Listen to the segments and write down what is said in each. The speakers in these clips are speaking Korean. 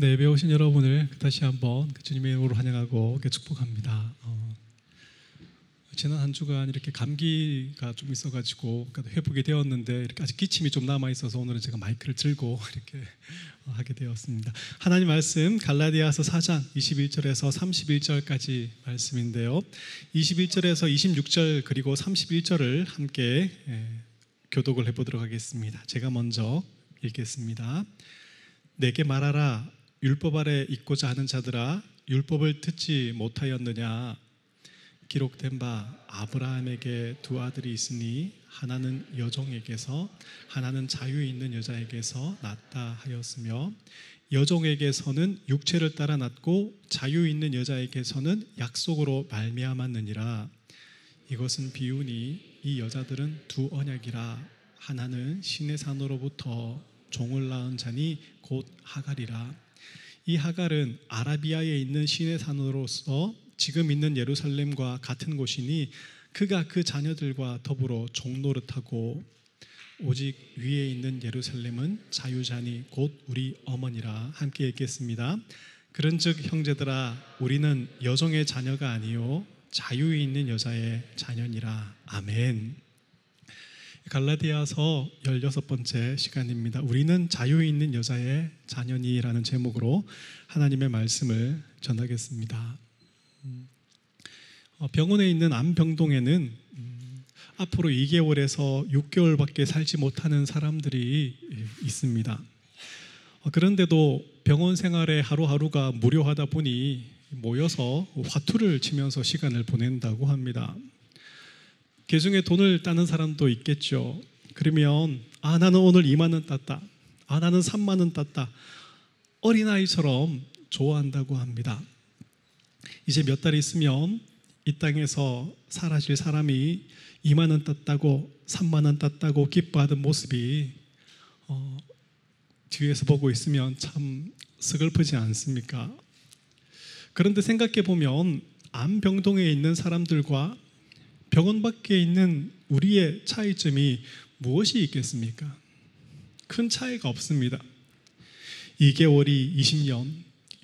네, 배우신 여러분을 다시 한번 그 주님의 이름으로 환영하고 축복합니다. 어, 지난 한 주간 이렇게 감기가 좀 있어가지고 회복이 되었는데 이렇게 아직 기침이 좀 남아 있어서 오늘은 제가 마이크를 들고 이렇게 하게 되었습니다. 하나님 말씀 갈라디아서 4장 21절에서 31절까지 말씀인데요. 21절에서 26절 그리고 31절을 함께 예, 교독을 해보도록 하겠습니다. 제가 먼저 읽겠습니다. 내게 말하라 율법 아래 있고자 하는 자들아 율법을 듣지 못하였느냐? 기록된 바 아브라함에게 두 아들이 있으니 하나는 여종에게서 하나는 자유 있는 여자에게서 낳다 하였으며 여종에게서는 육체를 따라 낳고 자유 있는 여자에게서는 약속으로 말미암았느니라. 이것은 비유니 이 여자들은 두 언약이라. 하나는 신의 산으로부터 종을 낳은 자니 곧 하갈이라 이 하갈은 아라비아에 있는 신의 산으로서 지금 있는 예루살렘과 같은 곳이니 그가 그 자녀들과 더불어 종노릇하고 오직 위에 있는 예루살렘은 자유자니 곧 우리 어머니라 함께 읽겠습니다. 그런즉 형제들아 우리는 여종의 자녀가 아니요 자유에 있는 여자의 자녀니라 아멘. 갈라디아서 16번째 시간입니다. 우리는 자유 있는 여자의 자녀니라는 제목으로 하나님의 말씀을 전하겠습니다. 어, 병원에 있는 암병동에는 음, 앞으로 2개월에서 6개월밖에 살지 못하는 사람들이 있습니다. 어, 그런데도 병원 생활에 하루하루가 무료하다 보니 모여서 화투를 치면서 시간을 보낸다고 합니다. 계중에 돈을 따는 사람도 있겠죠. 그러면 아 나는 오늘 2만 원 땄다. 아 나는 3만 원 땄다. 어린아이처럼 좋아한다고 합니다. 이제 몇 달 있으면 이 땅에서 사라질 사람이 2만 원 땄다고 3만 원 땄다고 기뻐하던 모습이 어, 뒤에서 보고 있으면 참 서글프지 않습니까? 그런데 생각해 보면 암병동에 있는 사람들과 병원 밖에 있는 우리의 차이점이 무엇이 있겠습니까? 큰 차이가 없습니다. 2개월이 20년,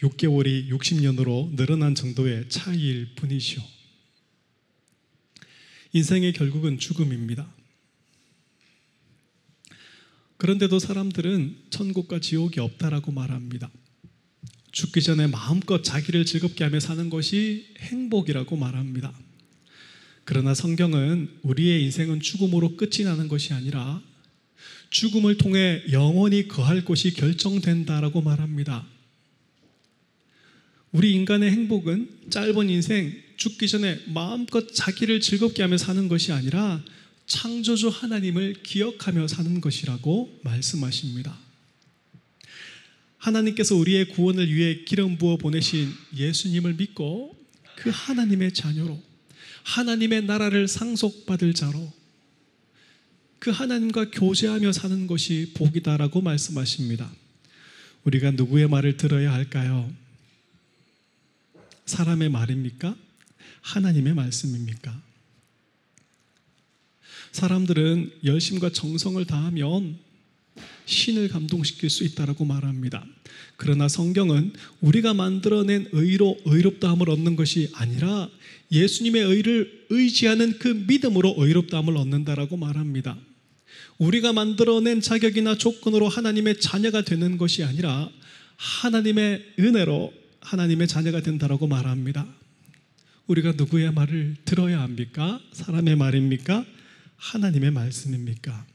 6개월이 60년으로 늘어난 정도의 차이일 뿐이죠. 인생의 결국은 죽음입니다. 그런데도 사람들은 천국과 지옥이 없다라고 말합니다. 죽기 전에 마음껏 자기를 즐겁게 하며 사는 것이 행복이라고 말합니다. 그러나 성경은 우리의 인생은 죽음으로 끝이 나는 것이 아니라 죽음을 통해 영원히 거할 곳이 결정된다라고 말합니다. 우리 인간의 행복은 짧은 인생 죽기 전에 마음껏 자기를 즐겁게 하며 사는 것이 아니라 창조주 하나님을 기억하며 사는 것이라고 말씀하십니다. 하나님께서 우리의 구원을 위해 기름 부어 보내신 예수님을 믿고 그 하나님의 자녀로 하나님의 나라를 상속받을 자로 그 하나님과 교제하며 사는 것이 복이다라고 말씀하십니다. 우리가 누구의 말을 들어야 할까요? 사람의 말입니까? 하나님의 말씀입니까? 사람들은 열심과 정성을 다하면 신을 감동시킬 수 있다라고 말합니다. 그러나 성경은 우리가 만들어낸 의로 의롭다함을 얻는 것이 아니라 예수님의 의를 의지하는 그 믿음으로 의롭다함을 얻는다라고 말합니다. 우리가 만들어낸 자격이나 조건으로 하나님의 자녀가 되는 것이 아니라 하나님의 은혜로 하나님의 자녀가 된다라고 말합니다. 우리가 누구의 말을 들어야 합니까? 사람의 말입니까? 하나님의 말씀입니까?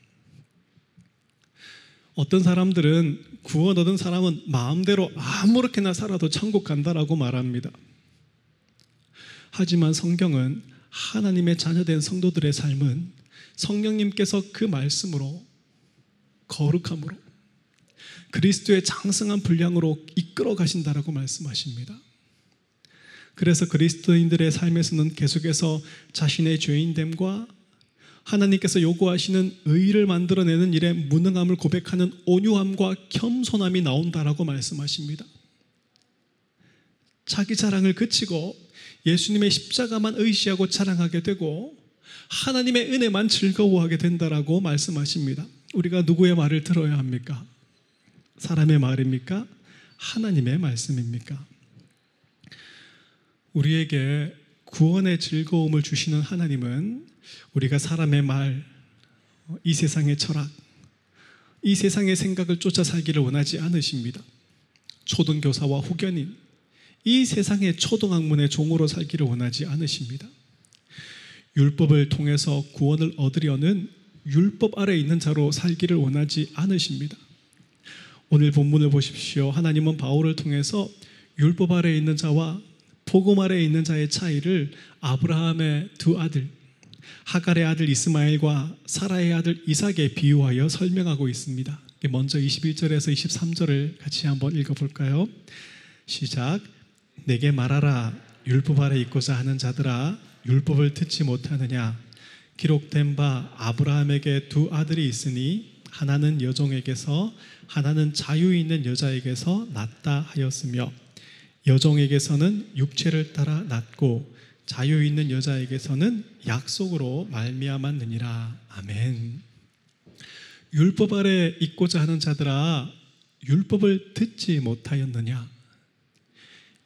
어떤 사람들은 구원 얻은 사람은 마음대로 아무렇게나 살아도 천국 간다라고 말합니다. 하지만 성경은 하나님의 자녀된 성도들의 삶은 성령님께서 그 말씀으로 거룩함으로 그리스도의 장성한 분량으로 이끌어 가신다라고 말씀하십니다. 그래서 그리스도인들의 삶에서는 계속해서 자신의 죄인됨과 하나님께서 요구하시는 의를 만들어내는 일에 무능함을 고백하는 온유함과 겸손함이 나온다라고 말씀하십니다. 자기 자랑을 그치고 예수님의 십자가만 의시하고 자랑하게 되고 하나님의 은혜만 즐거워하게 된다라고 말씀하십니다. 우리가 누구의 말을 들어야 합니까? 사람의 말입니까? 하나님의 말씀입니까? 우리에게 구원의 즐거움을 주시는 하나님은 우리가 사람의 말, 이 세상의 철학, 이 세상의 생각을 쫓아 살기를 원하지 않으십니다. 초등교사와 후견인, 이 세상의 초등학문의 종으로 살기를 원하지 않으십니다. 율법을 통해서 구원을 얻으려는 율법 아래 있는 자로 살기를 원하지 않으십니다. 오늘 본문을 보십시오. 하나님은 바울을 통해서 율법 아래 있는 자와 복음 아래 있는 자의 차이를 아브라함의 두 아들 하갈의 아들 이스마엘과 사라의 아들 이삭에 비유하여 설명하고 있습니다. 먼저 21절에서 23절을 같이 한번 읽어볼까요? 시작. 내게 말하라. 율법 아래 있고자 하는 자들아, 율법을 듣지 못하느냐? 기록된 바 아브라함에게 두 아들이 있으니 하나는 여종에게서 하나는 자유 있는 여자에게서 낳다 하였으며 여종에게서는 육체를 따라 낳고 자유 있는 여자에게서는 약속으로 말미암았느니라. 아멘. 율법 아래 있고자 하는 자들아 율법을 듣지 못하였느냐?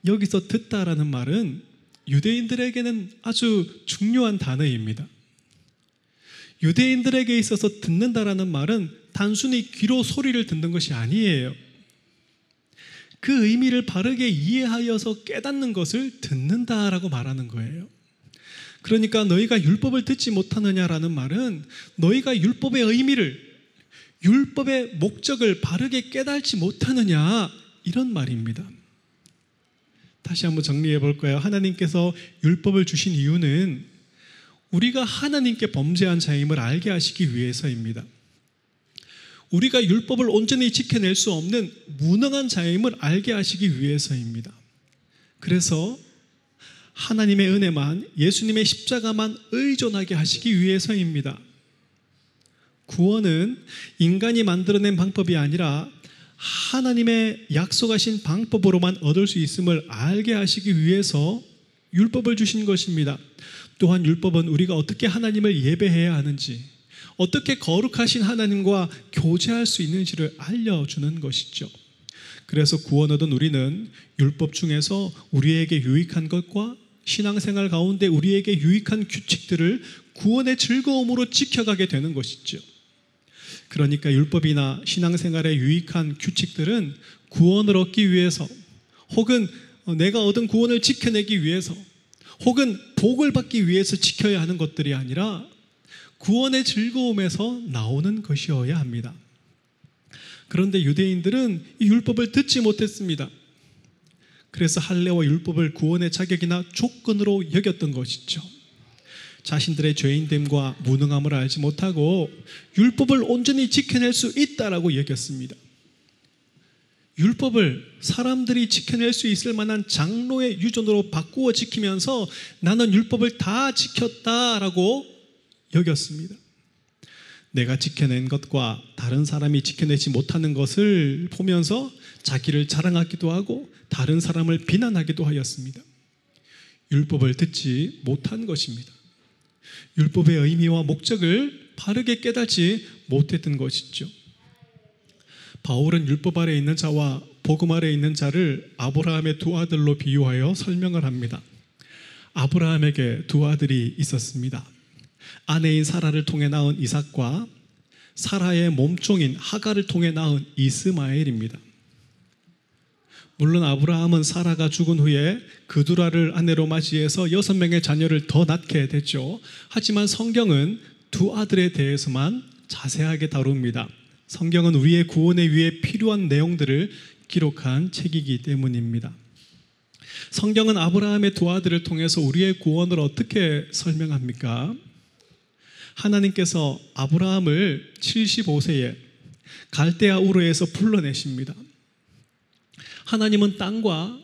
여기서 듣다라는 말은 유대인들에게는 아주 중요한 단어입니다. 유대인들에게 있어서 듣는다라는 말은 단순히 귀로 소리를 듣는 것이 아니에요. 그 의미를 바르게 이해하여서 깨닫는 것을 듣는다라고 말하는 거예요. 그러니까 너희가 율법을 듣지 못하느냐라는 말은 너희가 율법의 의미를 율법의 목적을 바르게 깨달지 못하느냐 이런 말입니다. 다시 한번 정리해 볼까요? 하나님께서 율법을 주신 이유는 우리가 하나님께 범죄한 자임을 알게 하시기 위해서입니다. 우리가 율법을 온전히 지켜낼 수 없는 무능한 자임을 알게 하시기 위해서입니다. 그래서 하나님의 은혜만 예수님의 십자가만 의존하게 하시기 위해서입니다. 구원은 인간이 만들어낸 방법이 아니라 하나님의 약속하신 방법으로만 얻을 수 있음을 알게 하시기 위해서 율법을 주신 것입니다. 또한 율법은 우리가 어떻게 하나님을 예배해야 하는지, 어떻게 거룩하신 하나님과 교제할 수 있는지를 알려주는 것이죠. 그래서 구원 얻은 우리는 율법 중에서 우리에게 유익한 것과 신앙생활 가운데 우리에게 유익한 규칙들을 구원의 즐거움으로 지켜가게 되는 것이죠. 그러니까 율법이나 신앙생활에 유익한 규칙들은 구원을 얻기 위해서 혹은 내가 얻은 구원을 지켜내기 위해서 혹은 복을 받기 위해서 지켜야 하는 것들이 아니라 구원의 즐거움에서 나오는 것이어야 합니다. 그런데 유대인들은 이 율법을 듣지 못했습니다. 그래서 할례와 율법을 구원의 자격이나 조건으로 여겼던 것이죠. 자신들의 죄인됨과 무능함을 알지 못하고 율법을 온전히 지켜낼 수 있다라고 여겼습니다. 율법을 사람들이 지켜낼 수 있을 만한 장로의 유전으로 바꾸어 지키면서 나는 율법을 다 지켰다라고 여겼습니다. 내가 지켜낸 것과 다른 사람이 지켜내지 못하는 것을 보면서 자기를 자랑하기도 하고 다른 사람을 비난하기도 하였습니다. 율법을 듣지 못한 것입니다. 율법의 의미와 목적을 바르게 깨닫지 못했던 것이죠. 바울은 율법 아래 있는 자와 복음 아래 있는 자를 아브라함의 두 아들로 비유하여 설명을 합니다. 아브라함에게 두 아들이 있었습니다. 아내인 사라를 통해 낳은 이삭과 사라의 몸종인 하가를 통해 낳은 이스마엘입니다. 물론 아브라함은 사라가 죽은 후에 그두라를 아내로 맞이해서 여섯 명의 자녀를 더 낳게 됐죠. 하지만 성경은 두 아들에 대해서만 자세하게 다룹니다. 성경은 우리의 구원에 위해 필요한 내용들을 기록한 책이기 때문입니다. 성경은 아브라함의 두 아들을 통해서 우리의 구원을 어떻게 설명합니까? 하나님께서 아브라함을 75세에 갈대아 우르에서 불러내십니다. 하나님은 땅과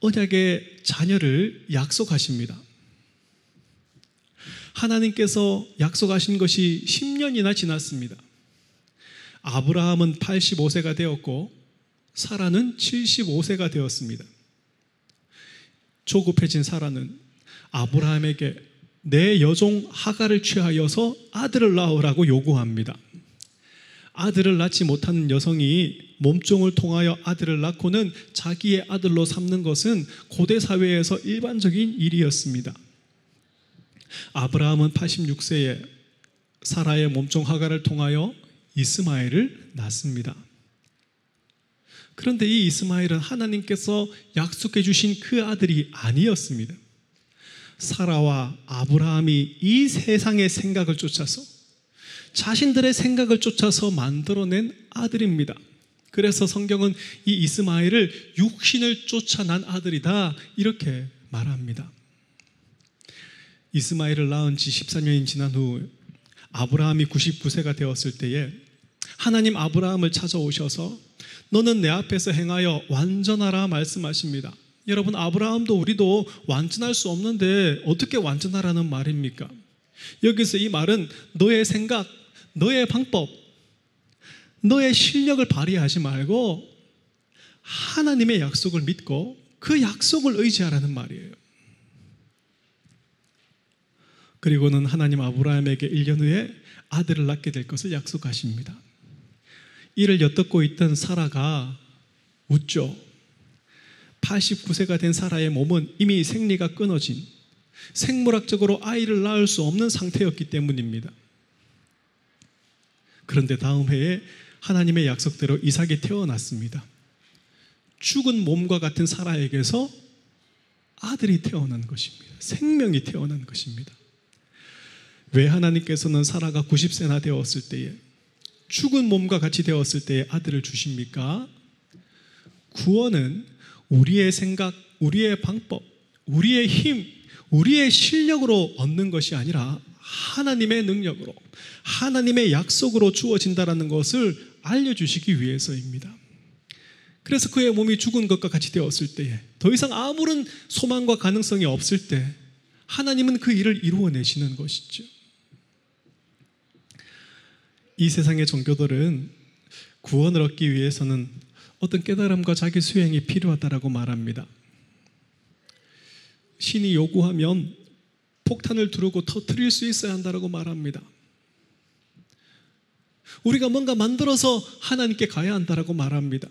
언약의 자녀를 약속하십니다. 하나님께서 약속하신 것이 10년이나 지났습니다. 아브라함은 85세가 되었고 사라는 75세가 되었습니다. 조급해진 사라는 아브라함에게 내 여종 하가를 취하여서 아들을 낳으라고 요구합니다. 아들을 낳지 못하는 여성이 몸종을 통하여 아들을 낳고는 자기의 아들로 삼는 것은 고대 사회에서 일반적인 일이었습니다. 아브라함은 86세에 사라의 몸종 하가를 통하여 이스마엘을 낳습니다. 그런데 이 이스마엘은 하나님께서 약속해 주신 그 아들이 아니었습니다. 사라와 아브라함이 이 세상의 생각을 쫓아서 자신들의 생각을 쫓아서 만들어낸 아들입니다. 그래서 성경은 이 이스마엘을 육신을 쫓아난 아들이다 이렇게 말합니다. 이스마엘을 낳은 지 14년이 지난 후 아브라함이 99세가 되었을 때에 하나님 아브라함을 찾아오셔서 너는 내 앞에서 행하여 완전하라 말씀하십니다. 여러분 아브라함도 우리도 완전할 수 없는데 어떻게 완전하라는 말입니까? 여기서 이 말은 너의 생각, 너의 방법, 너의 실력을 발휘하지 말고 하나님의 약속을 믿고 그 약속을 의지하라는 말이에요. 그리고는 하나님 아브라함에게 1년 후에 아들을 낳게 될 것을 약속하십니다. 이를 엿듣고 있던 사라가 웃죠. 89세가 된 사라의 몸은 이미 생리가 끊어진 생물학적으로 아이를 낳을 수 없는 상태였기 때문입니다. 그런데 다음 해에 하나님의 약속대로 이삭이 태어났습니다. 죽은 몸과 같은 사라에게서 아들이 태어난 것입니다. 생명이 태어난 것입니다. 왜 하나님께서는 사라가 90세나 되었을 때에 죽은 몸과 같이 되었을 때에 아들을 주십니까? 구원은 우리의 생각, 우리의 방법, 우리의 힘, 우리의 실력으로 얻는 것이 아니라 하나님의 능력으로, 하나님의 약속으로 주어진다라는 것을 알려주시기 위해서입니다. 그래서 그의 몸이 죽은 것과 같이 되었을 때에 더 이상 아무런 소망과 가능성이 없을 때 하나님은 그 일을 이루어내시는 것이죠. 이 세상의 종교들은 구원을 얻기 위해서는 어떤 깨달음과 자기 수행이 필요하다라고 말합니다. 신이 요구하면 폭탄을 두르고 터트릴 수 있어야 한다라고 말합니다. 우리가 뭔가 만들어서 하나님께 가야 한다라고 말합니다.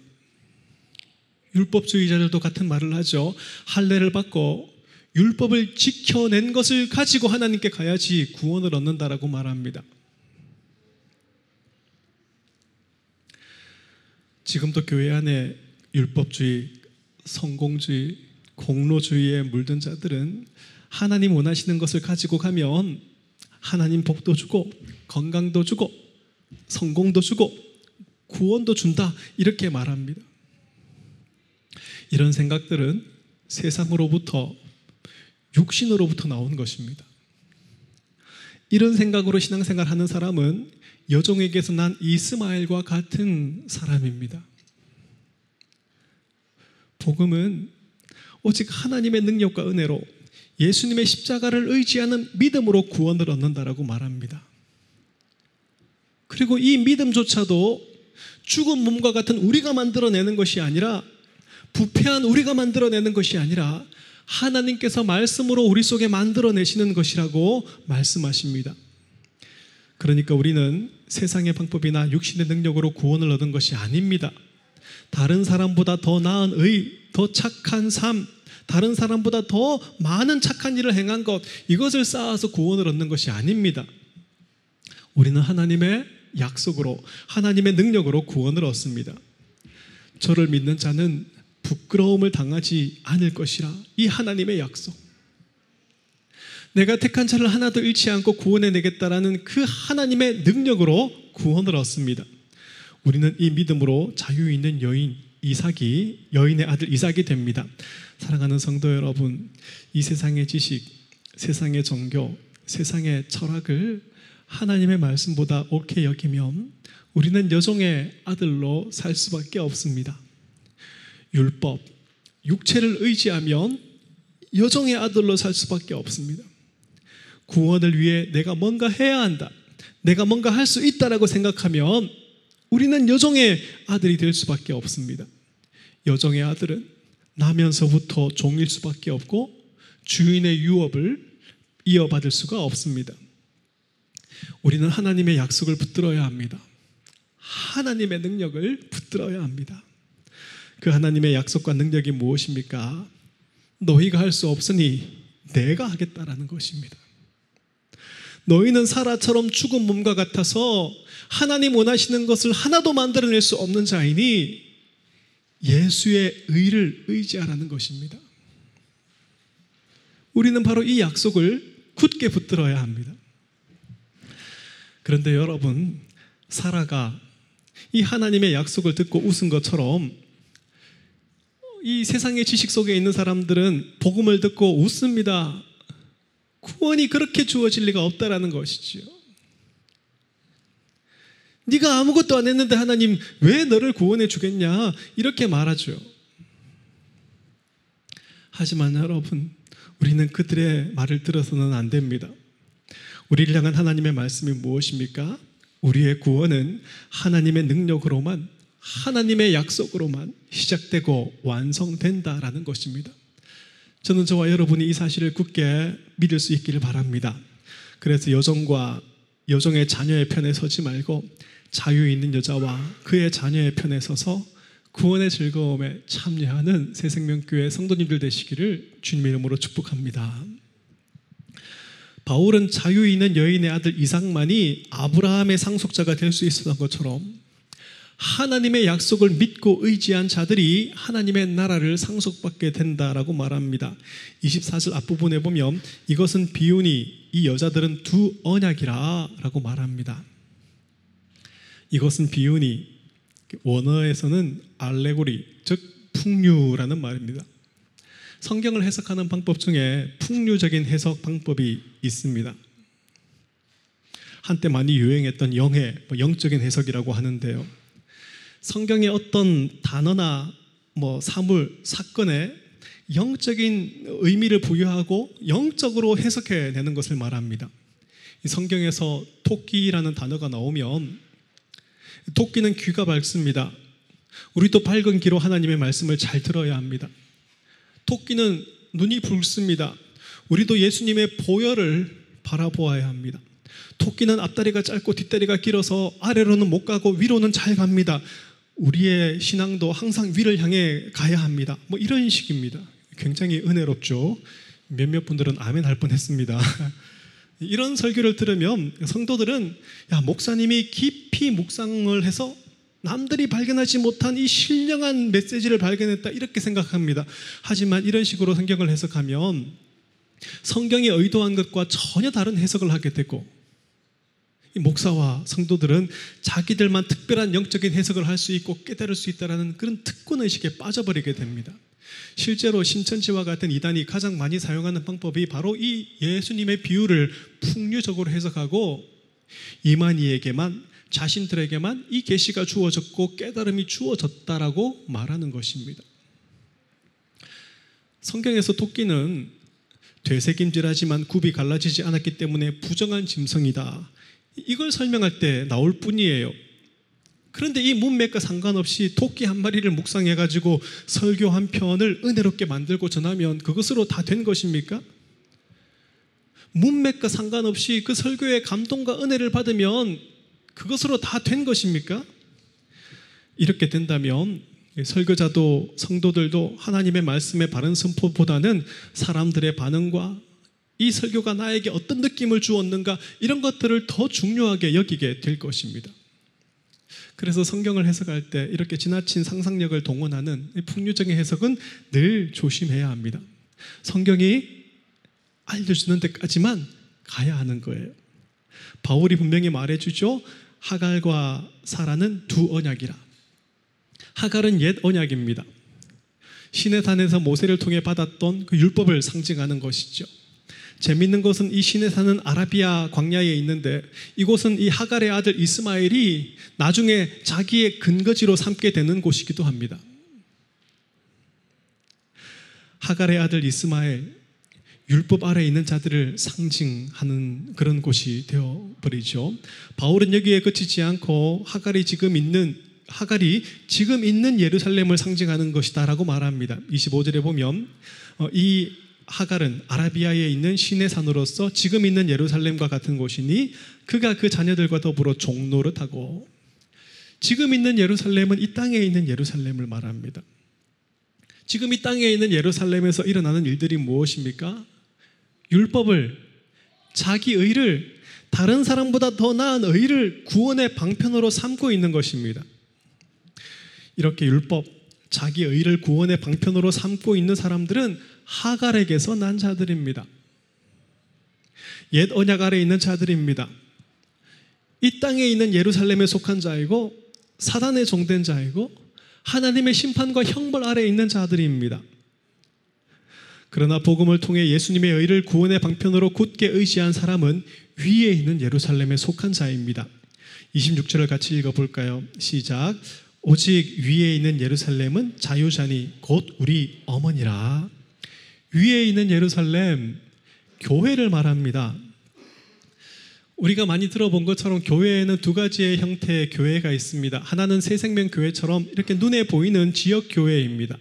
율법주의자들도 같은 말을 하죠. 할례를 받고 율법을 지켜낸 것을 가지고 하나님께 가야지 구원을 얻는다라고 말합니다. 지금도 교회 안에 율법주의, 성공주의, 공로주의에 물든 자들은 하나님 원하시는 것을 가지고 가면 하나님 복도 주고 건강도 주고 성공도 주고 구원도 준다 이렇게 말합니다. 이런 생각들은 세상으로부터 육신으로부터 나온 것입니다. 이런 생각으로 신앙생활 하는 사람은 여종에게서 난 이스마엘과 같은 사람입니다. 복음은 오직 하나님의 능력과 은혜로 예수님의 십자가를 의지하는 믿음으로 구원을 얻는다라고 말합니다. 그리고 이 믿음조차도 죽은 몸과 같은 우리가 만들어내는 것이 아니라 부패한 우리가 만들어내는 것이 아니라 하나님께서 말씀으로 우리 속에 만들어내시는 것이라고 말씀하십니다. 그러니까 우리는 세상의 방법이나 육신의 능력으로 구원을 얻은 것이 아닙니다. 다른 사람보다 더 나은 의, 더 착한 삶, 다른 사람보다 더 많은 착한 일을 행한 것, 이것을 쌓아서 구원을 얻는 것이 아닙니다. 우리는 하나님의 약속으로, 하나님의 능력으로 구원을 얻습니다. 저를 믿는 자는 부끄러움을 당하지 않을 것이라 이 하나님의 약속. 내가 택한 자를 하나도 잃지 않고 구원해 내겠다라는 그 하나님의 능력으로 구원을 얻습니다. 우리는 이 믿음으로 자유 있는 여인 이삭이 여인의 아들 이삭이 됩니다. 사랑하는 성도 여러분, 이 세상의 지식, 세상의 종교, 세상의 철학을 하나님의 말씀보다 옳게 여기면 우리는 여종의 아들로 살 수밖에 없습니다. 율법, 육체를 의지하면 여종의 아들로 살 수밖에 없습니다. 구원을 위해 내가 뭔가 해야 한다. 내가 뭔가 할 수 있다라고 생각하면 우리는 여종의 아들이 될 수밖에 없습니다. 여종의 아들은 나면서부터 종일 수밖에 없고 주인의 유업을 이어받을 수가 없습니다. 우리는 하나님의 약속을 붙들어야 합니다. 하나님의 능력을 붙들어야 합니다. 그 하나님의 약속과 능력이 무엇입니까? 너희가 할 수 없으니 내가 하겠다라는 것입니다. 너희는 사라처럼 죽은 몸과 같아서 하나님 원하시는 것을 하나도 만들어낼 수 없는 자이니 예수의 의를 의지하라는 것입니다. 우리는 바로 이 약속을 굳게 붙들어야 합니다. 그런데 여러분, 사라가 이 하나님의 약속을 듣고 웃은 것처럼 이 세상의 지식 속에 있는 사람들은 복음을 듣고 웃습니다. 구원이 그렇게 주어질 리가 없다라는 것이지요. 네가 아무것도 안 했는데 하나님 왜 너를 구원해 주겠냐 이렇게 말하죠. 하지만 여러분 우리는 그들의 말을 들어서는 안 됩니다. 우리를 향한 하나님의 말씀이 무엇입니까? 우리의 구원은 하나님의 능력으로만 하나님의 약속으로만 시작되고 완성된다라는 것입니다. 저는 저와 여러분이 이 사실을 굳게 믿을 수 있기를 바랍니다. 그래서 여정과 여정의 자녀의 편에 서지 말고 자유 있는 여자와 그의 자녀의 편에 서서 구원의 즐거움에 참여하는 새생명교회 성도님들 되시기를 주님의 이름으로 축복합니다. 바울은 자유 있는 여인의 아들 이삭만이 아브라함의 상속자가 될 수 있었던 것처럼 하나님의 약속을 믿고 의지한 자들이 하나님의 나라를 상속받게 된다라고 말합니다. 24절 앞부분에 보면 이것은 비유니 이 여자들은 두 언약이라라고 말합니다. 이것은 비유니 원어에서는 알레고리 즉 풍류라는 말입니다. 성경을 해석하는 방법 중에 풍류적인 해석 방법이 있습니다. 한때 많이 유행했던 영해, 뭐 영적인 해석이라고 하는데요. 성경의 어떤 단어나 뭐 사물, 사건에 영적인 의미를 부여하고 영적으로 해석해 내는 것을 말합니다. 성경에서 토끼라는 단어가 나오면 토끼는 귀가 밝습니다. 우리도 밝은 귀로 하나님의 말씀을 잘 들어야 합니다. 토끼는 눈이 붉습니다. 우리도 예수님의 보혈을 바라보아야 합니다. 토끼는 앞다리가 짧고 뒷다리가 길어서 아래로는 못 가고 위로는 잘 갑니다. 우리의 신앙도 항상 위를 향해 가야 합니다. 뭐 이런 식입니다. 굉장히 은혜롭죠. 몇몇 분들은 아멘 할 뻔했습니다. 이런 설교를 들으면 성도들은 야 목사님이 깊이 묵상을 해서 남들이 발견하지 못한 이 신령한 메시지를 발견했다 이렇게 생각합니다. 하지만 이런 식으로 성경을 해석하면 성경이 의도한 것과 전혀 다른 해석을 하게 되고 목사와 성도들은 자기들만 특별한 영적인 해석을 할 수 있고 깨달을 수 있다는 그런 특권 의식에 빠져버리게 됩니다. 실제로 신천지와 같은 이단이 가장 많이 사용하는 방법이 바로 이 예수님의 비유를 풍류적으로 해석하고 이만희에게만 자신들에게만 이 계시가 주어졌고 깨달음이 주어졌다라고 말하는 것입니다. 성경에서 토끼는 되새김질하지만 굽이 갈라지지 않았기 때문에 부정한 짐승이다. 이걸 설명할 때 나올 뿐이에요. 그런데 이 문맥과 상관없이 토끼 한 마리를 묵상해가지고 설교 한 편을 은혜롭게 만들고 전하면 그것으로 다 된 것입니까? 문맥과 상관없이 그 설교의 감동과 은혜를 받으면 그것으로 다 된 것입니까? 이렇게 된다면 설교자도 성도들도 하나님의 말씀의 바른 선포보다는 사람들의 반응과 이 설교가 나에게 어떤 느낌을 주었는가 이런 것들을 더 중요하게 여기게 될 것입니다. 그래서 성경을 해석할 때 이렇게 지나친 상상력을 동원하는 풍류적인 해석은 늘 조심해야 합니다. 성경이 알려주는 데까지만 가야 하는 거예요. 바울이 분명히 말해주죠. 하갈과 사라는 두 언약이라. 하갈은 옛 언약입니다. 신의 산에서 모세를 통해 받았던 그 율법을 상징하는 것이죠. 재밌는 것은 이 신의 산은 아라비아 광야에 있는데 이곳은 이 하갈의 아들 이스마엘이 나중에 자기의 근거지로 삼게 되는 곳이기도 합니다. 하갈의 아들 이스마엘 율법 아래 있는 자들을 상징하는 그런 곳이 되어 버리죠. 바울은 여기에 그치지 않고 하갈이 지금 있는 하갈이 지금 있는 예루살렘을 상징하는 것이다라고 말합니다. 25절에 보면 어, 이 하갈은 아라비아에 있는 신의 산으로서 지금 있는 예루살렘과 같은 곳이니 그가 그 자녀들과 더불어 종노릇하고 지금 있는 예루살렘은 이 땅에 있는 예루살렘을 말합니다. 지금 이 땅에 있는 예루살렘에서 일어나는 일들이 무엇입니까? 율법을 자기 의를 다른 사람보다 더 나은 의를 구원의 방편으로 삼고 있는 것입니다. 이렇게 율법, 자기 의를 구원의 방편으로 삼고 있는 사람들은 하갈에게서 난 자들입니다. 옛 언약 아래 있는 자들입니다. 이 땅에 있는 예루살렘에 속한 자이고 사단의 종된 자이고 하나님의 심판과 형벌 아래 있는 자들입니다. 그러나 복음을 통해 예수님의 의를 구원의 방편으로 굳게 의지한 사람은 위에 있는 예루살렘에 속한 자입니다. 26절을 같이 읽어볼까요? 시작. 오직 위에 있는 예루살렘은 자유자니 곧 우리 어머니라. 위에 있는 예루살렘, 교회를 말합니다. 우리가 많이 들어본 것처럼 교회에는 두 가지의 형태의 교회가 있습니다. 하나는 새생명 교회처럼 이렇게 눈에 보이는 지역 교회입니다.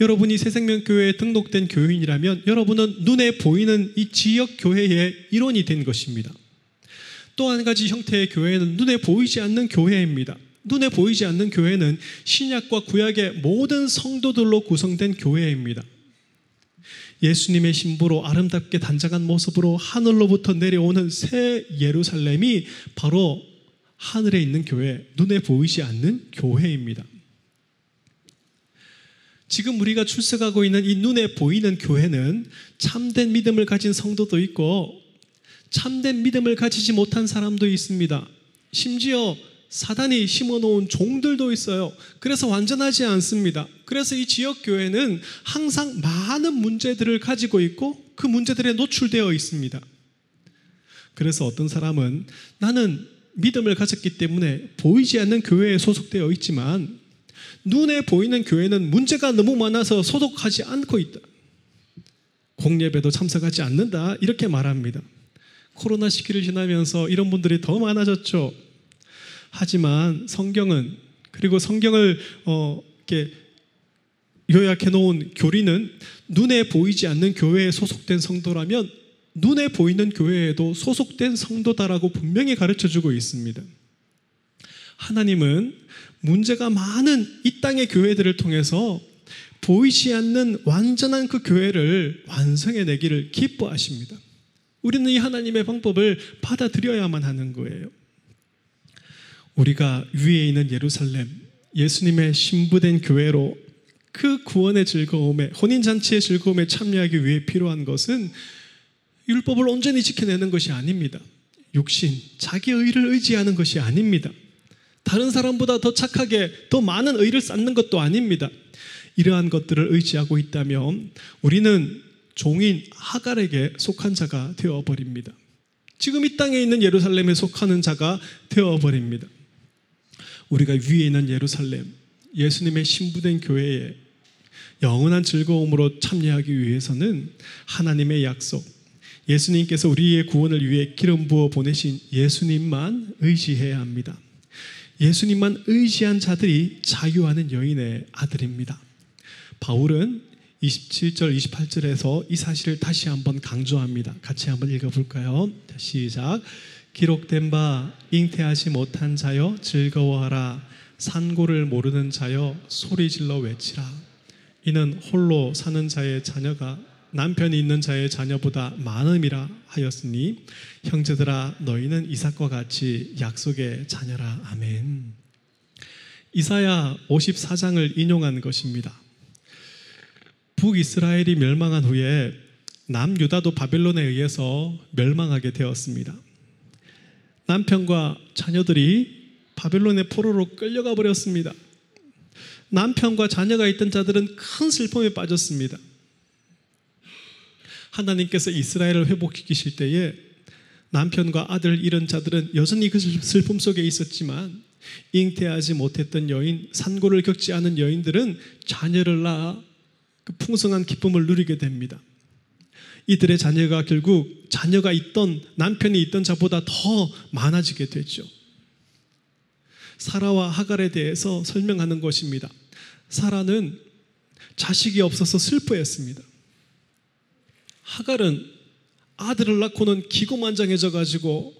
여러분이 새생명 교회에 등록된 교인이라면 여러분은 눈에 보이는 이 지역 교회의 일원이 된 것입니다. 또 한 가지 형태의 교회는 눈에 보이지 않는 교회입니다. 눈에 보이지 않는 교회는 신약과 구약의 모든 성도들로 구성된 교회입니다. 예수님의 신부로 아름답게 단장한 모습으로 하늘로부터 내려오는 새 예루살렘이 바로 하늘에 있는 교회, 눈에 보이지 않는 교회입니다. 지금 우리가 출석하고 있는 이 눈에 보이는 교회는 참된 믿음을 가진 성도도 있고 참된 믿음을 가지지 못한 사람도 있습니다. 심지어 사단이 심어놓은 종들도 있어요. 그래서 완전하지 않습니다. 그래서 이 지역 교회는 항상 많은 문제들을 가지고 있고 그 문제들에 노출되어 있습니다. 그래서 어떤 사람은 나는 믿음을 가졌기 때문에 보이지 않는 교회에 소속되어 있지만 눈에 보이는 교회는 문제가 너무 많아서 소속하지 않고 있다. 공예배도 참석하지 않는다. 이렇게 말합니다. 코로나 시기를 지나면서 이런 분들이 더 많아졌죠. 하지만 성경은 그리고 성경을 어, 이렇게 요약해 놓은 교리는 눈에 보이지 않는 교회에 소속된 성도라면 눈에 보이는 교회에도 소속된 성도다라고 분명히 가르쳐 주고 있습니다. 하나님은 문제가 많은 이 땅의 교회들을 통해서 보이지 않는 완전한 그 교회를 완성해 내기를 기뻐하십니다. 우리는 이 하나님의 방법을 받아들여야만 하는 거예요. 우리가 위에 있는 예루살렘, 예수님의 신부된 교회로 그 구원의 즐거움에, 혼인잔치의 즐거움에 참여하기 위해 필요한 것은 율법을 온전히 지켜내는 것이 아닙니다. 육신, 자기 의를 의지하는 것이 아닙니다. 다른 사람보다 더 착하게 더 많은 의를 쌓는 것도 아닙니다. 이러한 것들을 의지하고 있다면 우리는 종인 하갈에게 속한 자가 되어버립니다. 지금 이 땅에 있는 예루살렘에 속하는 자가 되어버립니다. 우리가 위에 있는 예루살렘, 예수님의 신부된 교회에 영원한 즐거움으로 참여하기 위해서는 하나님의 약속, 예수님께서 우리의 구원을 위해 기름 부어 보내신 예수님만 의지해야 합니다. 예수님만 의지한 자들이 자유하는 여인의 아들입니다. 바울은 27절, 28절에서 이 사실을 다시 한번 강조합니다. 같이 한번 읽어볼까요? 시작. 기록된 바 잉태하지 못한 자여 즐거워하라. 산고를 모르는 자여 소리질러 외치라. 이는 홀로 사는 자의 자녀가 남편이 있는 자의 자녀보다 많음이라 하였으니 형제들아 너희는 이삭과 같이 약속의 자녀라 아멘. 이사야 54장을 인용한 것입니다. 북이스라엘이 멸망한 후에 남유다도 바벨론에 의해서 멸망하게 되었습니다. 남편과 자녀들이 바벨론의 포로로 끌려가 버렸습니다. 남편과 자녀가 있던 자들은 큰 슬픔에 빠졌습니다. 하나님께서 이스라엘을 회복시키실 때에 남편과 아들 잃은 자들은 여전히 그 슬픔 속에 있었지만 잉태하지 못했던 여인, 산고를 겪지 않은 여인들은 자녀를 낳아 그 풍성한 기쁨을 누리게 됩니다. 이들의 자녀가 결국 자녀가 있던 남편이 있던 자보다 더 많아지게 되죠. 사라와 하갈에 대해서 설명하는 것입니다. 사라는 자식이 없어서 슬퍼했습니다. 하갈은 아들을 낳고는 기고만장해져 가지고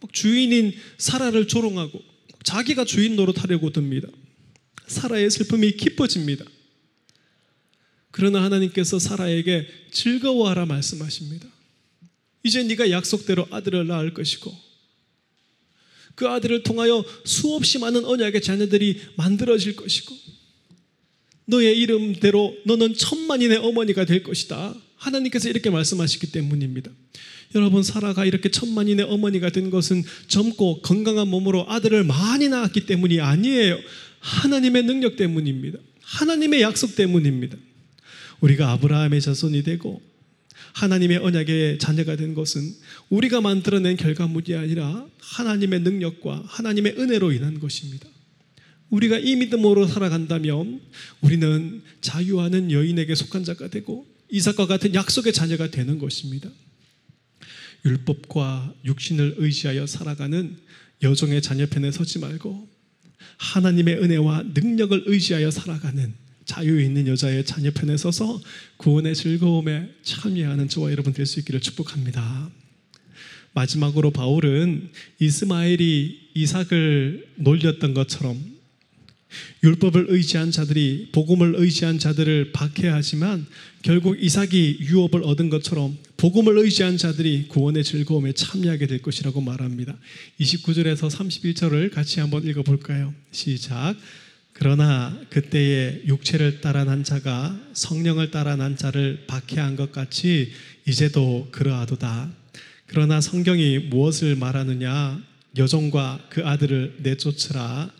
막 주인인 사라를 조롱하고 자기가 주인 노릇하려고 듭니다. 사라의 슬픔이 깊어집니다. 그러나 하나님께서 사라에게 즐거워하라 말씀하십니다. 이제 네가 약속대로 아들을 낳을 것이고 그 아들을 통하여 수없이 많은 언약의 자녀들이 만들어질 것이고 너의 이름대로 너는 천만인의 어머니가 될 것이다. 하나님께서 이렇게 말씀하시기 때문입니다. 여러분 사라가 이렇게 천만인의 어머니가 된 것은 젊고 건강한 몸으로 아들을 많이 낳았기 때문이 아니에요. 하나님의 능력 때문입니다. 하나님의 약속 때문입니다. 우리가 아브라함의 자손이 되고 하나님의 언약의 자녀가 된 것은 우리가 만들어낸 결과물이 아니라 하나님의 능력과 하나님의 은혜로 인한 것입니다. 우리가 이 믿음으로 살아간다면 우리는 자유하는 여인에게 속한 자가 되고 이삭과 같은 약속의 자녀가 되는 것입니다. 율법과 육신을 의지하여 살아가는 여종의 자녀 편에 서지 말고 하나님의 은혜와 능력을 의지하여 살아가는 자유 있는 여자의 자녀 편에 서서 구원의 즐거움에 참여하는 저와 여러분 될 수 있기를 축복합니다. 마지막으로 바울은 이스마엘이 이삭을 놀렸던 것처럼 율법을 의지한 자들이 복음을 의지한 자들을 박해하지만 결국 이삭이 유업을 얻은 것처럼 복음을 의지한 자들이 구원의 즐거움에 참여하게 될 것이라고 말합니다. 29절에서 31절을 같이 한번 읽어 볼까요? 시작. 그러나 그때에 육체를 따라 난 자가 성령을 따라 난 자를 박해한 것 같이 이제도 그러하도다. 그러나 성경이 무엇을 말하느냐? 여종과 그 아들을 내쫓으라.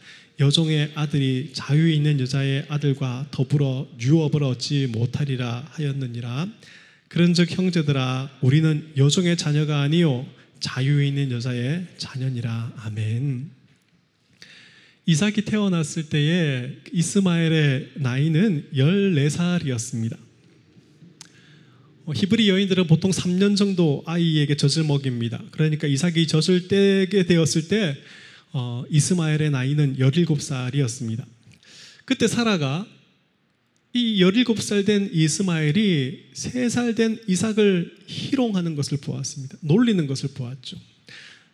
여종의 아들이 자유 있는 여자의 아들과 더불어 유업을 얻지 못하리라 하였느니라. 그런즉 형제들아 우리는 여종의 자녀가 아니요 자유 있는 여자의 자녀니라. 아멘. 이삭이 태어났을 때에 이스마엘의 나이는 14살이었습니다. 어, 히브리 여인들은 보통 3년 정도 아이에게 젖을 먹입니다. 그러니까 이삭이 젖을 떼게 되었을 때 어, 이스마엘의 나이는 17살이었습니다. 그때 사라가 이 17살 된 이스마엘이 3살 된 이삭을 희롱하는 것을 보았습니다. 놀리는 것을 보았죠.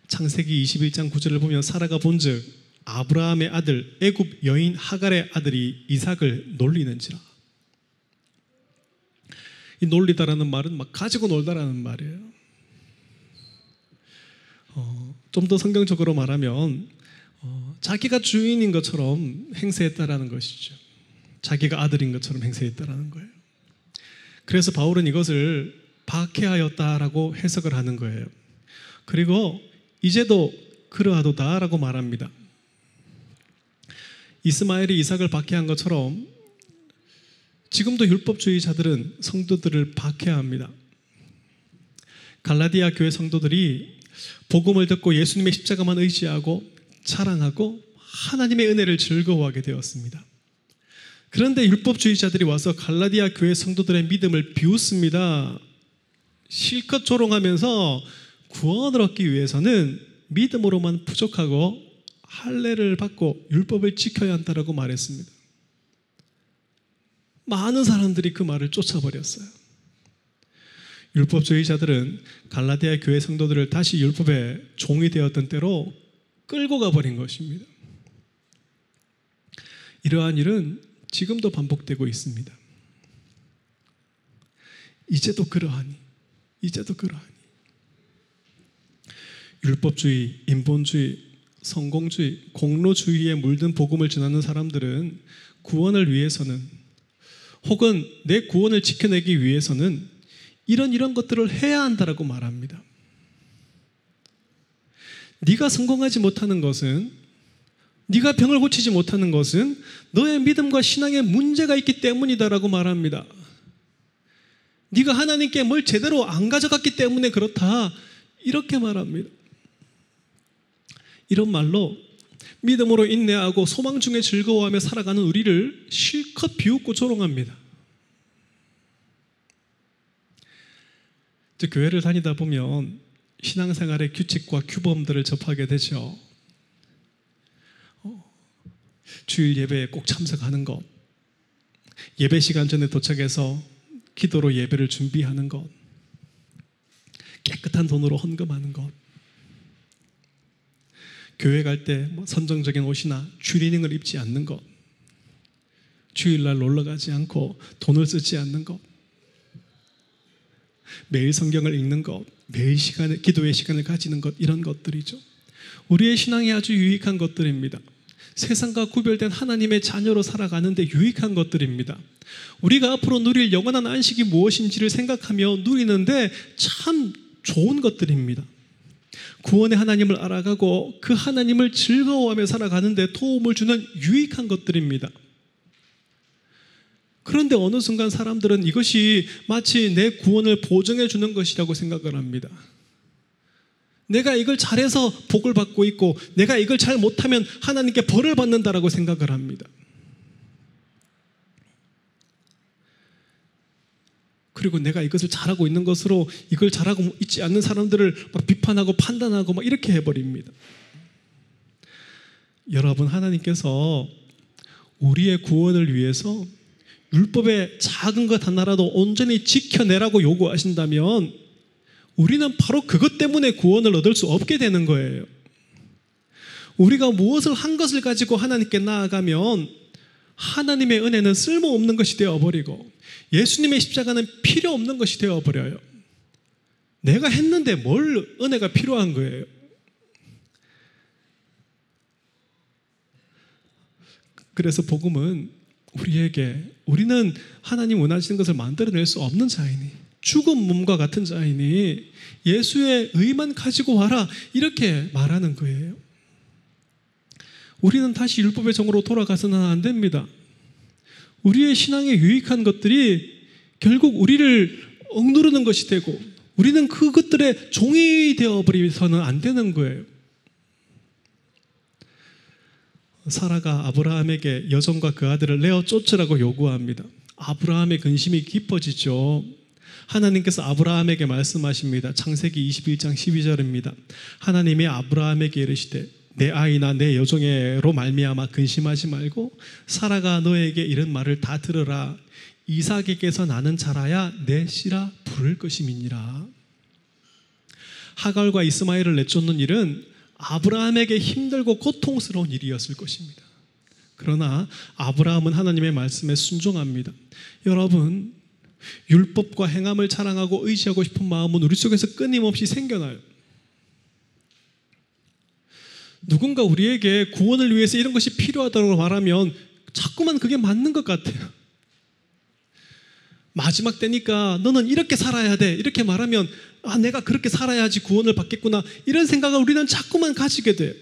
창세기 21장 9절을 보면 사라가 본즉 아브라함의 아들 애굽 여인 하갈의 아들이 이삭을 놀리는지라. 이 놀리다라는 말은 막 가지고 놀다라는 말이에요. 어, 좀 더 성경적으로 말하면 어, 자기가 주인인 것처럼 행세했다라는 것이죠. 자기가 아들인 것처럼 행세했다라는 거예요. 그래서 바울은 이것을 박해하였다라고 해석을 하는 거예요. 그리고 이제도 그러하도다라고 말합니다. 이스마엘이 이삭을 박해한 것처럼 지금도 율법주의자들은 성도들을 박해합니다. 갈라디아 교회 성도들이 복음을 듣고 예수님의 십자가만 의지하고 자랑하고 하나님의 은혜를 즐거워하게 되었습니다. 그런데 율법주의자들이 와서 갈라디아 교회 성도들의 믿음을 비웃습니다. 실컷 조롱하면서 구원을 얻기 위해서는 믿음으로만 부족하고 할례를 받고 율법을 지켜야 한다라고 말했습니다. 많은 사람들이 그 말을 쫓아버렸어요. 율법주의자들은 갈라디아 교회 성도들을 다시 율법의 종이 되었던 때로 끌고 가버린 것입니다. 이러한 일은 지금도 반복되고 있습니다. 이제도 그러하니, 이제도 그러하니. 율법주의, 인본주의, 성공주의, 공로주의에 물든 복음을 전하는 사람들은 구원을 위해서는 혹은 내 구원을 지켜내기 위해서는 이런 이런 것들을 해야 한다라고 말합니다. 네가 성공하지 못하는 것은 네가 병을 고치지 못하는 것은 너의 믿음과 신앙에 문제가 있기 때문이다라고 말합니다. 네가 하나님께 뭘 제대로 안 가져갔기 때문에 그렇다 이렇게 말합니다. 이런 말로 믿음으로 인내하고 소망 중에 즐거워하며 살아가는 우리를 실컷 비웃고 조롱합니다. 교회를 다니다 보면 신앙생활의 규칙과 규범들을 접하게 되죠. 어, 주일 예배에 꼭 참석하는 것, 예배 시간 전에 도착해서 기도로 예배를 준비하는 것, 깨끗한 돈으로 헌금하는 것, 교회 갈때뭐 선정적인 옷이나 추리닝을 입지 않는 것, 주일날 놀러 가지 않고 돈을 쓰지 않는 것, 매일 성경을 읽는 것, 매일 시간에 기도의 시간을 가지는 것 이런 것들이죠. 우리의 신앙이 아주 유익한 것들입니다. 세상과 구별된 하나님의 자녀로 살아가는데 유익한 것들입니다. 우리가 앞으로 누릴 영원한 안식이 무엇인지를 생각하며 누리는데 참 좋은 것들입니다. 구원의 하나님을 알아가고 그 하나님을 즐거워하며 살아가는데 도움을 주는 유익한 것들입니다. 그런데 어느 순간 사람들은 이것이 마치 내 구원을 보증해 주는 것이라고 생각을 합니다. 내가 이걸 잘해서 복을 받고 있고 내가 이걸 잘 못하면 하나님께 벌을 받는다라고 생각을 합니다. 그리고 내가 이것을 잘하고 있는 것으로 이걸 잘하고 있지 않는 사람들을 막 비판하고 판단하고 막 이렇게 해버립니다. 여러분, 하나님께서 우리의 구원을 위해서 율법의 작은 것 하나라도 온전히 지켜내라고 요구하신다면 우리는 바로 그것 때문에 구원을 얻을 수 없게 되는 거예요. 우리가 무엇을 한 것을 가지고 하나님께 나아가면 하나님의 은혜는 쓸모없는 것이 되어버리고 예수님의 십자가는 필요 없는 것이 되어버려요. 내가 했는데 뭘 은혜가 필요한 거예요. 그래서 복음은 우리에게 우리는 하나님 원하시는 것을 만들어낼 수 없는 자이니 죽은 몸과 같은 자이니 예수의 의만 가지고 와라 이렇게 말하는 거예요. 우리는 다시 율법의 정으로 돌아가서는 안 됩니다. 우리의 신앙에 유익한 것들이 결국 우리를 억누르는 것이 되고 우리는 그것들의 종이 되어버리서는 안 되는 거예요. 사라가 아브라함에게 여종과 그 아들을 내어 쫓으라고 요구합니다. 아브라함의 근심이 깊어지죠. 하나님께서 아브라함에게 말씀하십니다. 창세기 21장 12절입니다. 하나님이 아브라함에게 이르시되 내 아이나 내 여종애로 말미암아 근심하지 말고 사라가 너에게 이런 말을 다 들으라. 이삭에게서 나는 자라야 내 씨라 부를 것임이니라. 하갈과 이스마엘을 내쫓는 일은 아브라함에게 힘들고 고통스러운 일이었을 것입니다. 그러나 아브라함은 하나님의 말씀에 순종합니다. 여러분, 율법과 행함을 자랑하고 의지하고 싶은 마음은 우리 속에서 끊임없이 생겨나요. 누군가 우리에게 구원을 위해서 이런 것이 필요하다고 말하면 자꾸만 그게 맞는 것 같아요. 마지막 때니까 너는 이렇게 살아야 돼. 이렇게 말하면 아, 내가 그렇게 살아야지 구원을 받겠구나. 이런 생각을 우리는 자꾸만 가지게 돼.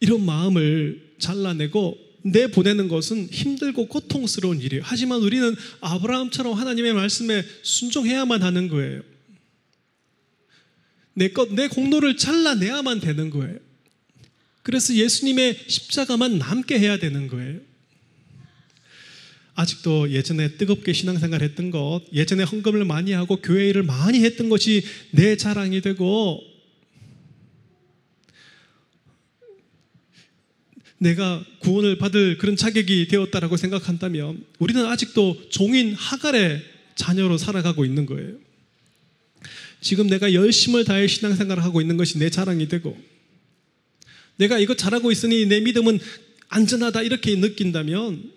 이런 마음을 잘라내고 내보내는 것은 힘들고 고통스러운 일이에요. 하지만 우리는 아브라함처럼 하나님의 말씀에 순종해야만 하는 거예요. 내 것, 내 공로를 잘라내야만 되는 거예요. 그래서 예수님의 십자가만 남게 해야 되는 거예요. 아직도 예전에 뜨겁게 신앙생활 했던 것, 예전에 헌금을 많이 하고 교회 일을 많이 했던 것이 내 자랑이 되고, 내가 구원을 받을 그런 자격이 되었다라고 생각한다면, 우리는 아직도 종인 하갈의 자녀로 살아가고 있는 거예요. 지금 내가 열심을 다해 신앙생활을 하고 있는 것이 내 자랑이 되고, 내가 이거 잘하고 있으니 내 믿음은 안전하다 이렇게 느낀다면,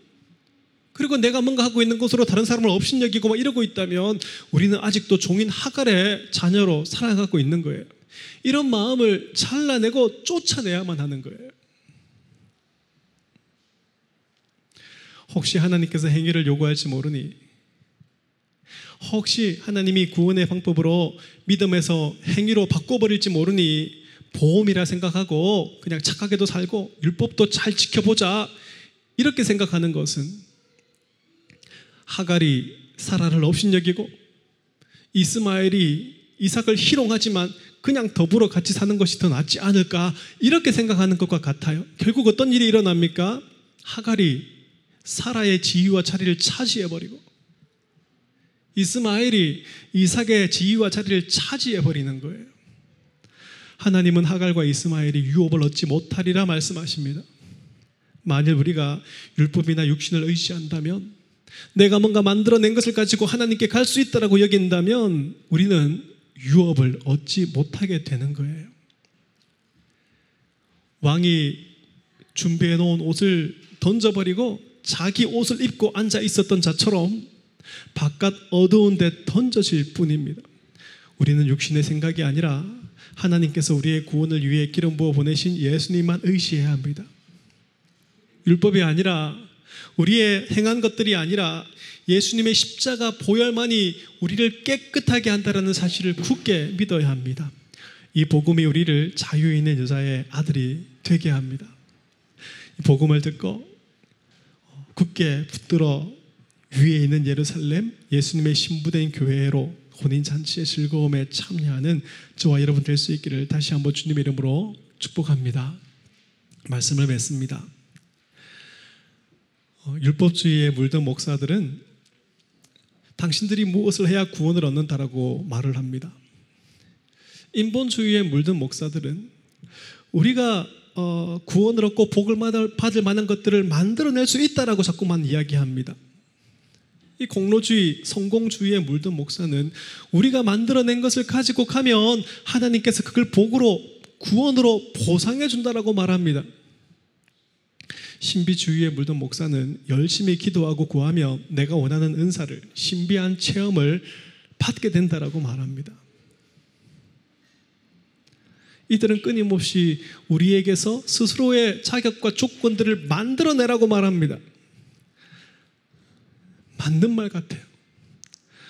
그리고 내가 뭔가 하고 있는 것으로 다른 사람을 업신여기고 막 이러고 있다면 우리는 아직도 종인 하갈의 자녀로 살아가고 있는 거예요. 이런 마음을 잘라내고 쫓아내야만 하는 거예요. 혹시 하나님께서 행위를 요구할지 모르니 혹시 하나님이 구원의 방법으로 믿음에서 행위로 바꿔버릴지 모르니 보험이라 생각하고 그냥 착하게도 살고 율법도 잘 지켜보자 이렇게 생각하는 것은 하갈이 사라를 업신여기고 이스마엘이 이삭을 희롱하지만 그냥 더불어 같이 사는 것이 더 낫지 않을까 이렇게 생각하는 것과 같아요. 결국 어떤 일이 일어납니까? 하갈이 사라의 지위와 자리를 차지해버리고 이스마엘이 이삭의 지위와 자리를 차지해 버리는 거예요. 하나님은 하갈과 이스마엘이 유업을 얻지 못하리라 말씀하십니다. 만일 우리가 율법이나 육신을 의지한다면 내가 뭔가 만들어낸 것을 가지고 하나님께 갈 수 있다라고 여긴다면 우리는 유업을 얻지 못하게 되는 거예요. 왕이 준비해 놓은 옷을 던져버리고 자기 옷을 입고 앉아 있었던 자처럼 바깥 어두운 데 던져질 뿐입니다. 우리는 육신의 생각이 아니라 하나님께서 우리의 구원을 위해 기름 부어 보내신 예수님만 의지해야 합니다. 율법이 아니라 우리의 행한 것들이 아니라 예수님의 십자가 보혈만이 우리를 깨끗하게 한다라는 사실을 굳게 믿어야 합니다. 이 복음이 우리를 자유 있는 여자의 아들이 되게 합니다. 이 복음을 듣고 굳게 붙들어 위에 있는 예루살렘 예수님의 신부된 교회로 혼인 잔치의 즐거움에 참여하는 저와 여러분 될 수 있기를 다시 한번 주님의 이름으로 축복합니다. 말씀을 맺습니다. 어, 율법주의에 물든 목사들은 당신들이 무엇을 해야 구원을 얻는다라고 말을 합니다. 인본주의에 물든 목사들은 우리가 어, 구원을 얻고 복을 받을 만한 것들을 만들어낼 수 있다라고 자꾸만 이야기합니다. 이 공로주의, 성공주의에 물든 목사는 우리가 만들어낸 것을 가지고 가면 하나님께서 그걸 복으로 구원으로 보상해 준다라고 말합니다. 신비주의에 물든 목사는 열심히 기도하고 구하며 내가 원하는 은사를 신비한 체험을 받게 된다라고 말합니다. 이들은 끊임없이 우리에게서 스스로의 자격과 조건들을 만들어내라고 말합니다. 맞는 말 같아요.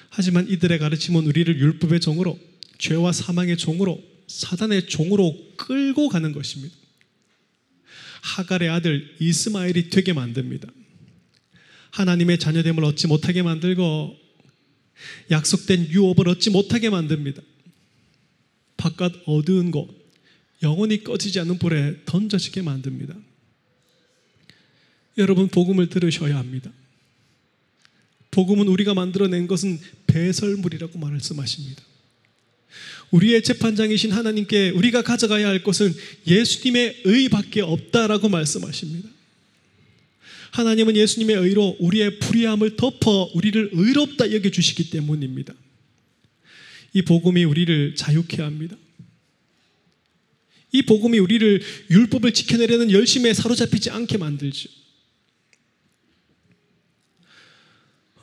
하지만 이들의 가르침은 우리를 율법의 종으로, 죄와 사망의 종으로, 사단의 종으로 끌고 가는 것입니다. 하갈의 아들 이스마엘이 되게 만듭니다. 하나님의 자녀됨을 얻지 못하게 만들고 약속된 유업을 얻지 못하게 만듭니다. 바깥 어두운 곳, 영원히 꺼지지 않는 불에 던져지게 만듭니다. 여러분, 복음을 들으셔야 합니다. 복음은 우리가 만들어낸 것은 배설물이라고 말씀하십니다. 우리의 재판장이신 하나님께 우리가 가져가야 할 것은 예수님의 의밖에 없다라고 말씀하십니다. 하나님은 예수님의 의로 우리의 불의함을 덮어 우리를 의롭다 여겨 주시기 때문입니다. 이 복음이 우리를 자유케 합니다. 이 복음이 우리를 율법을 지켜내려는 열심에 사로잡히지 않게 만들죠.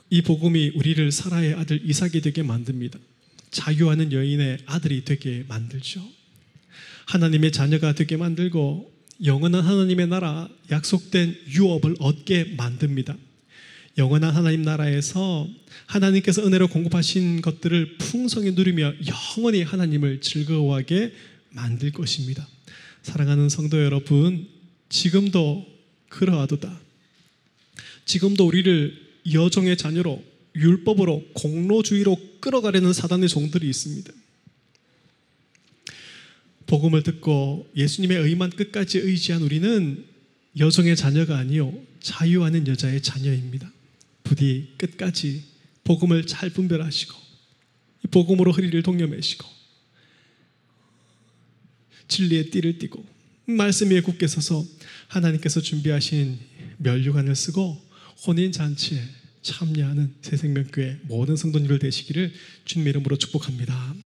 이 복음이 우리를 사라의 아들 이삭이 되게 만듭니다. 자유하는 여인의 아들이 되게 만들죠. 하나님의 자녀가 되게 만들고 영원한 하나님의 나라 약속된 유업을 얻게 만듭니다. 영원한 하나님 나라에서 하나님께서 은혜로 공급하신 것들을 풍성히 누리며 영원히 하나님을 즐거워하게 만들 것입니다. 사랑하는 성도 여러분, 지금도 그러하도다. 지금도 우리를 여정의 자녀로 율법으로 공로주의로 끌어가려는 사단의 종들이 있습니다. 복음을 듣고 예수님의 의만 끝까지 의지한 우리는 여정의 자녀가 아니요 자유하는 여자의 자녀입니다. 부디 끝까지 복음을 잘 분별하시고 복음으로 허리를 동여매시고 진리의 띠를 띠고 말씀 위에 굳게 서서 하나님께서 준비하신 멸류관을 쓰고 혼인 잔치에 참여하는 새생명교회 모든 성도님들 되시기를 주님의 이름으로 축복합니다.